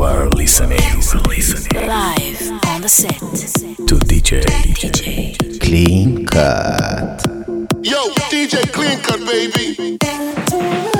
are listening, listening. live on the set to DJ, DJ. Clean Cut. Yo, DJ Clean Cut, baby.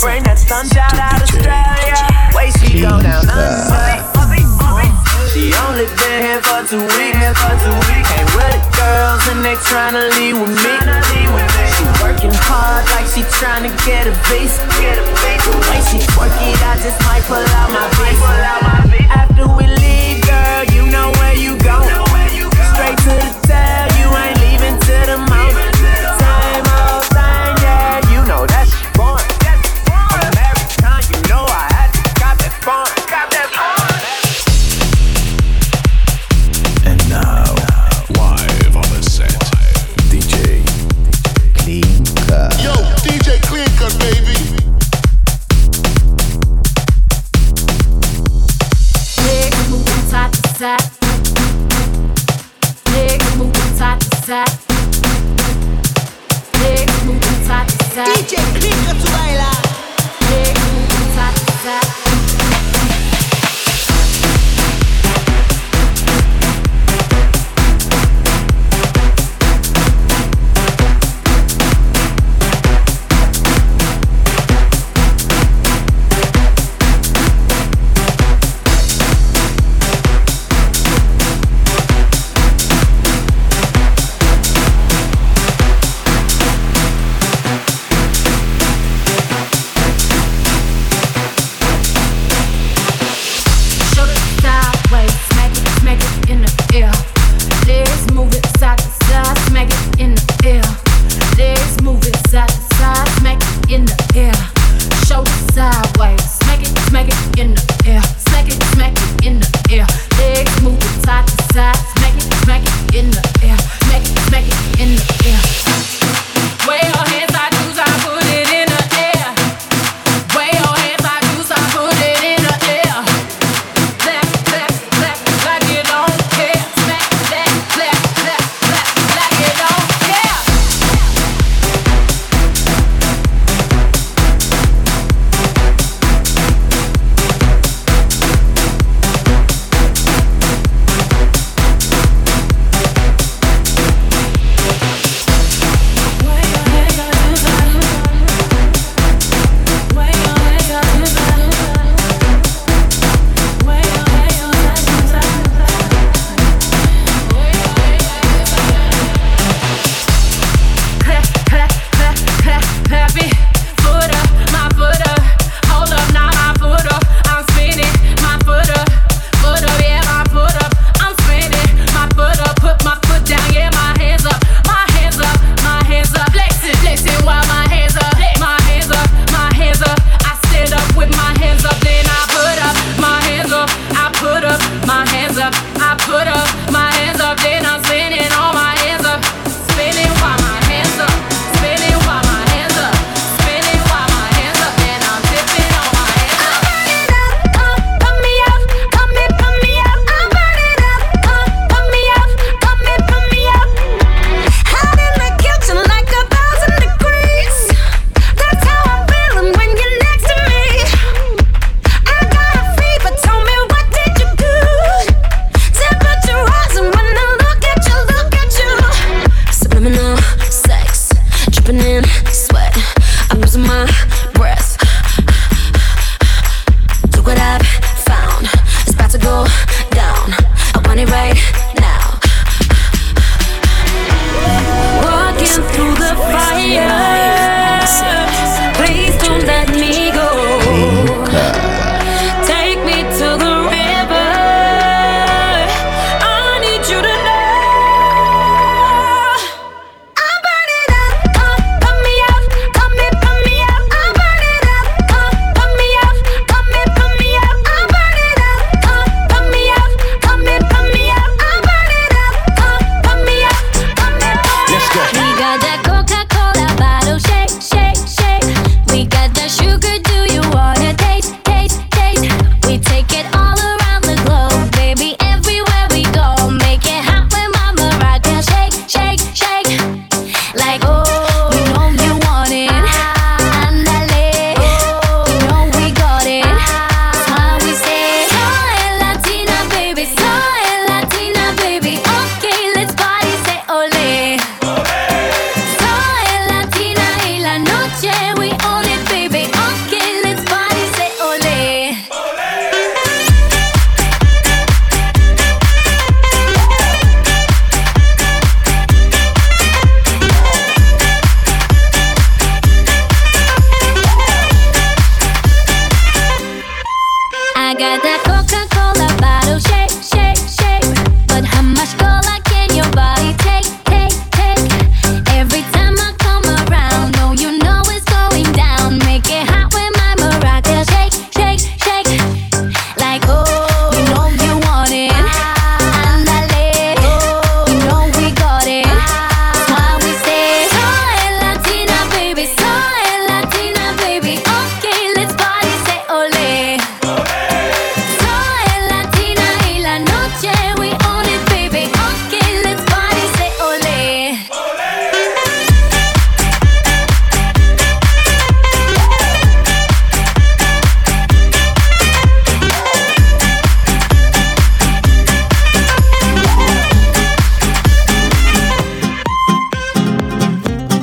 bring that sunshine out of Australia. Way she go down under. Uh, she only been here for two weeks. For. Came with the girls and they tryna leave with me. She working hard like she tryna get a visa. The way she work it, I just might pull out my visa. After we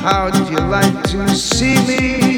How'd you like to see me?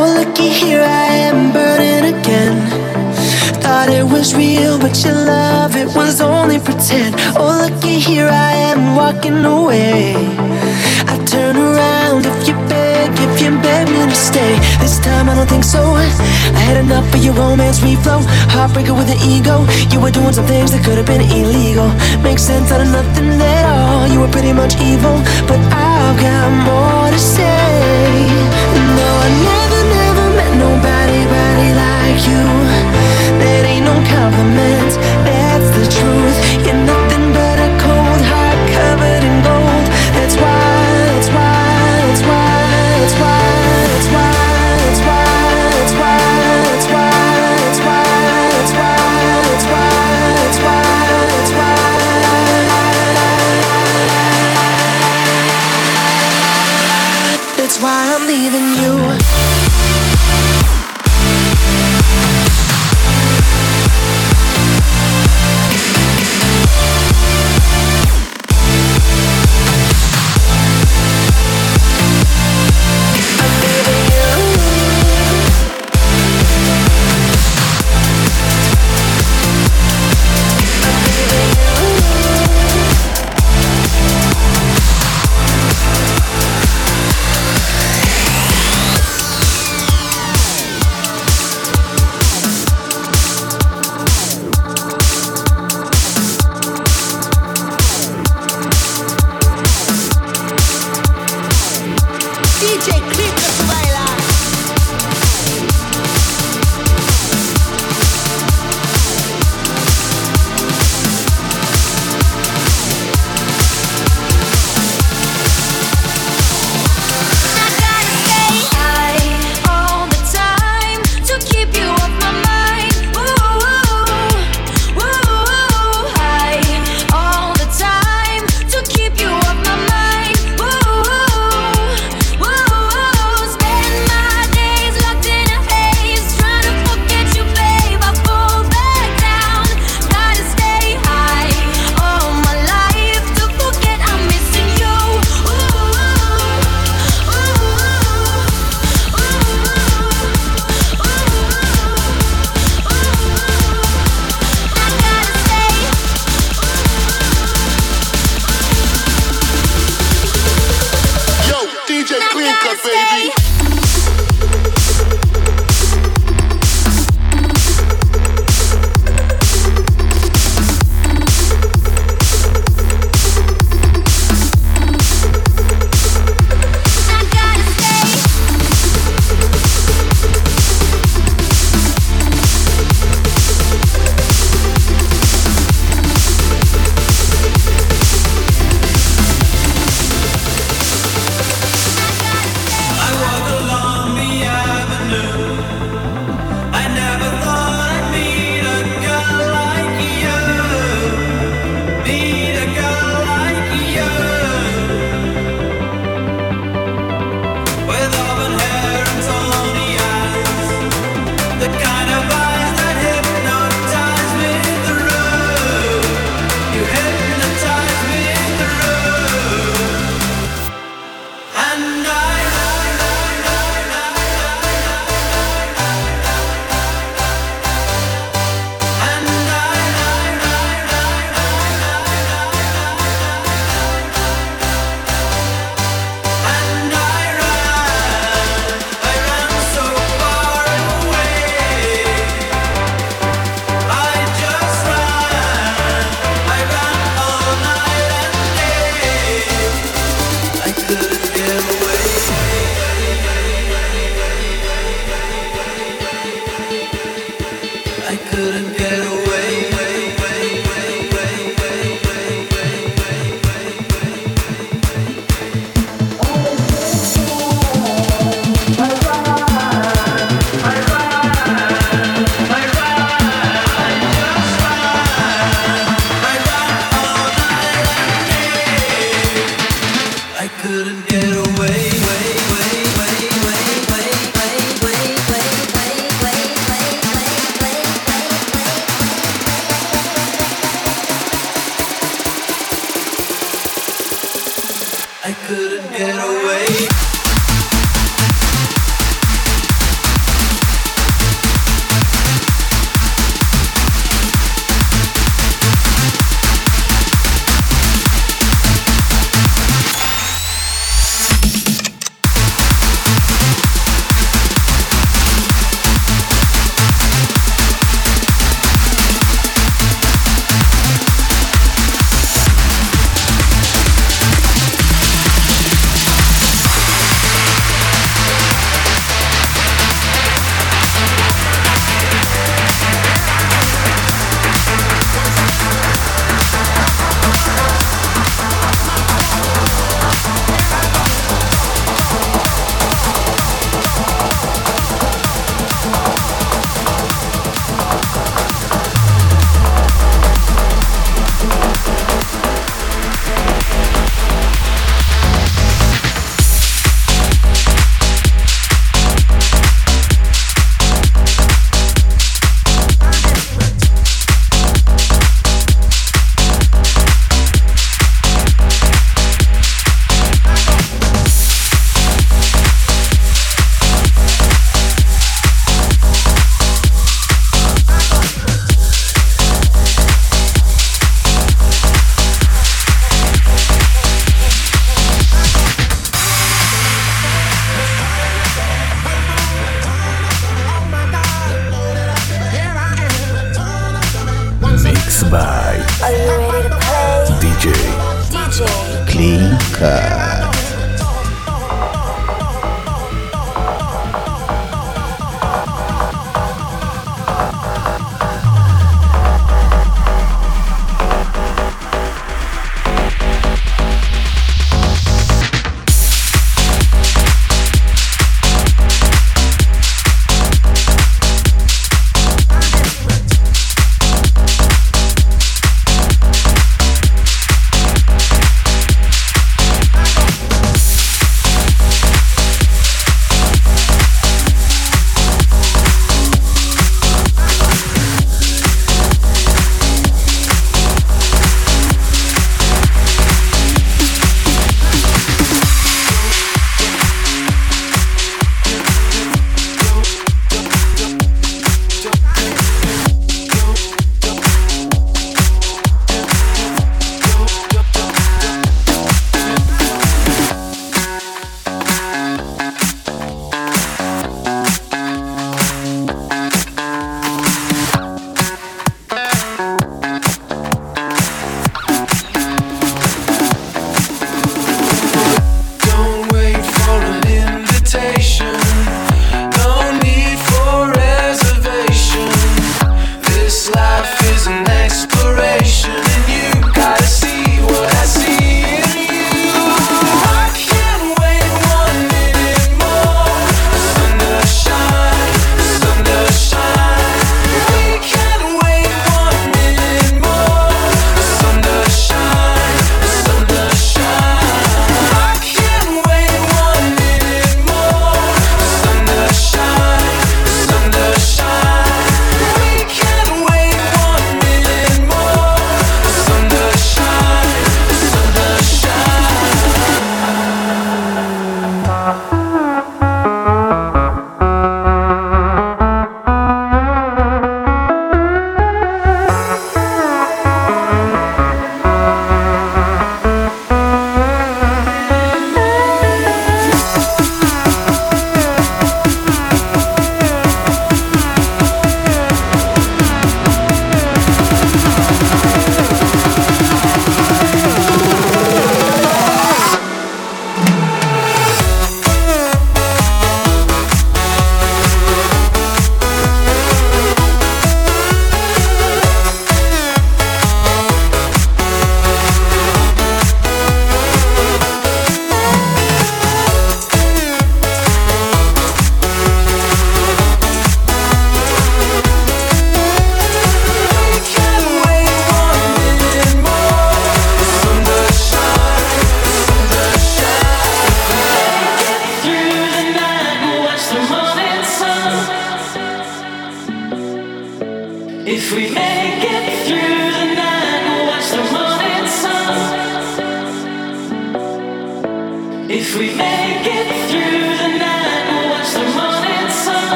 Oh, looky here, I am burning again. Thought it was real, but your love, it was only pretend. Oh, looky here, I am walking away. I turn around if you beg, if you beg me to stay. This time I don't think so. I had enough of your romance reflow. Heartbreaker with an ego. You were doing some things that could have been illegal. Makes sense out of nothing at all. You were pretty much evil, but I've got more to say. No, I never nobody body like you. That ain't no compliment, that's the truth. You're nothing but a cold heart covered in gold. That's why, that's why, that's why, that's why.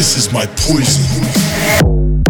This is my poison.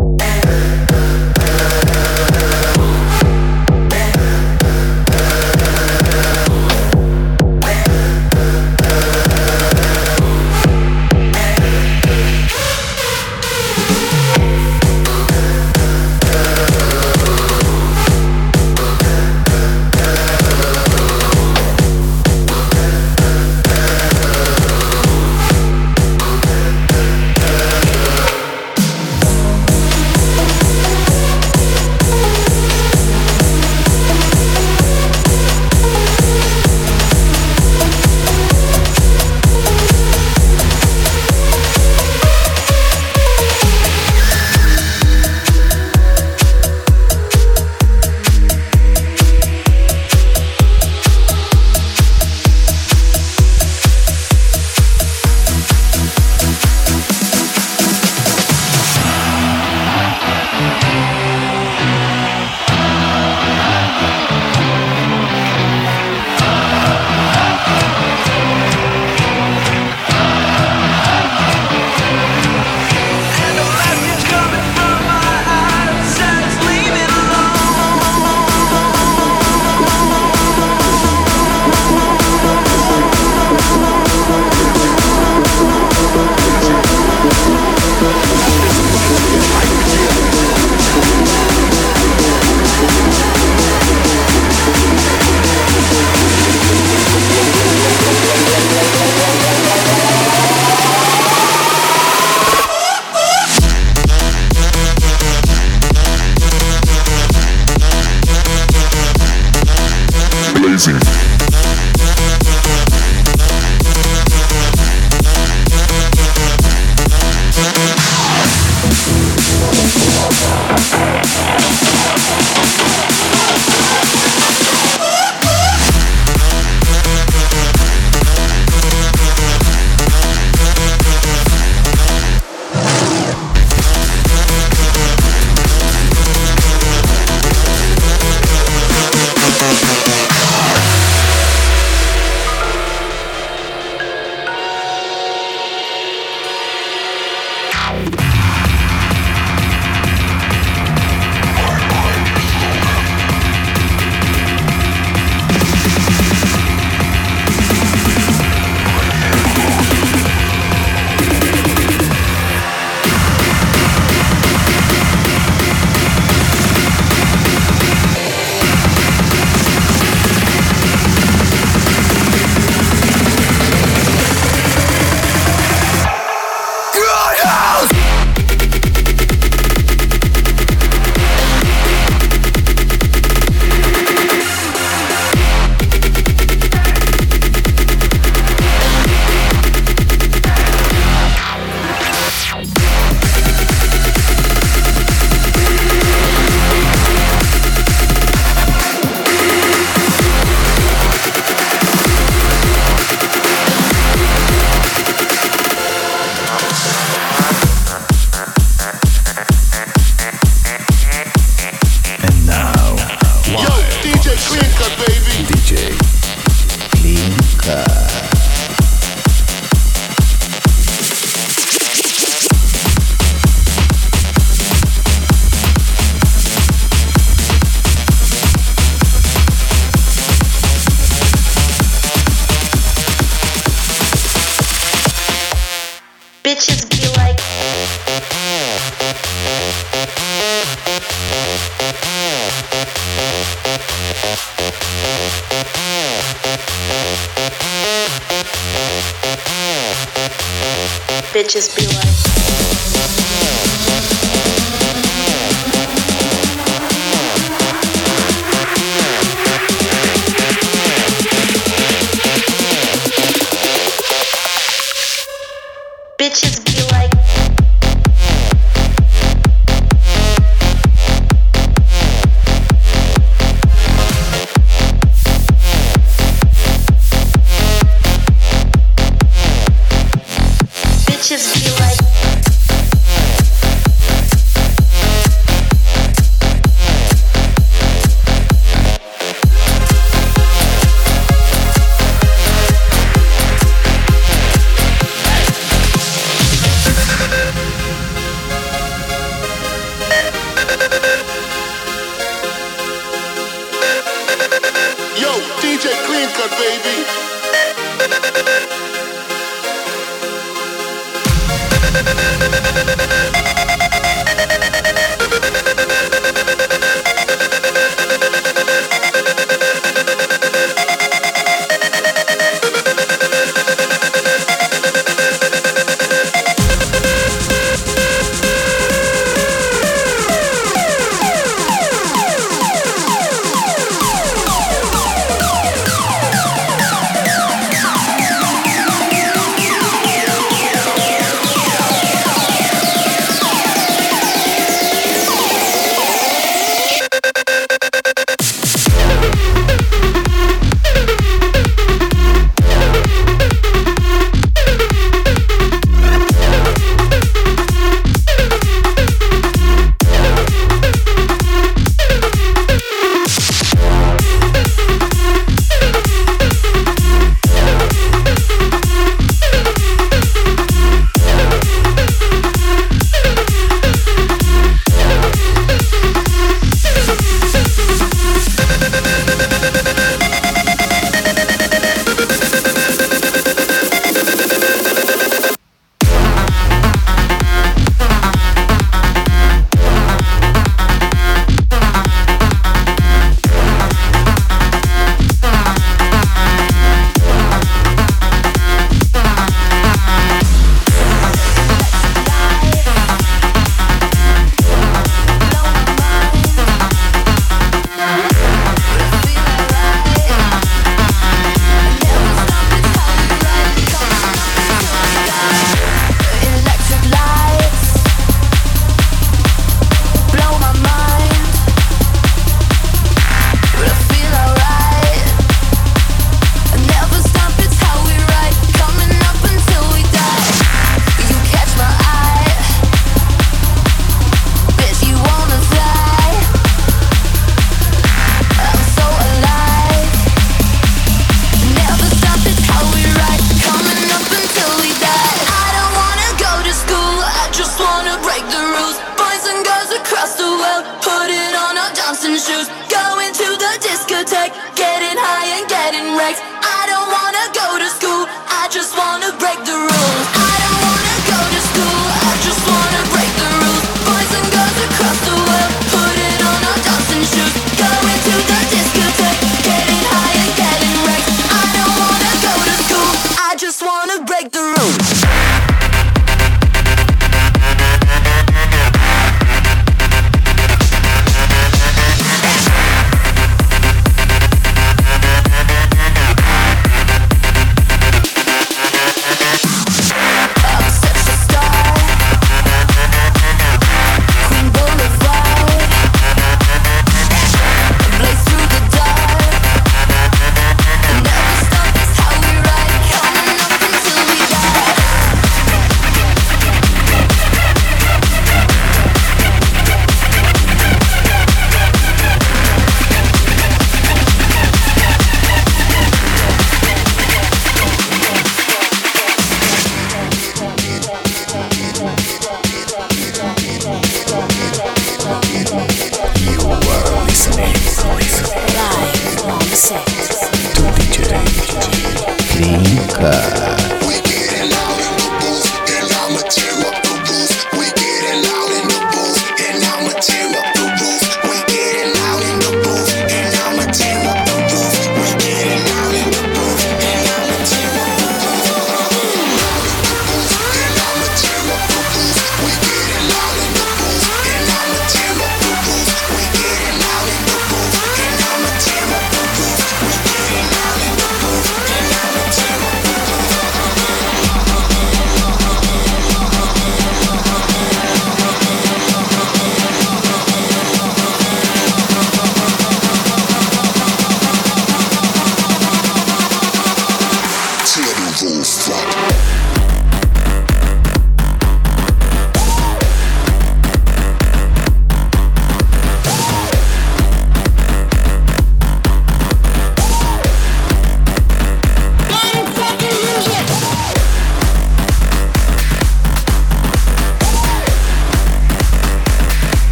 Bitches be like.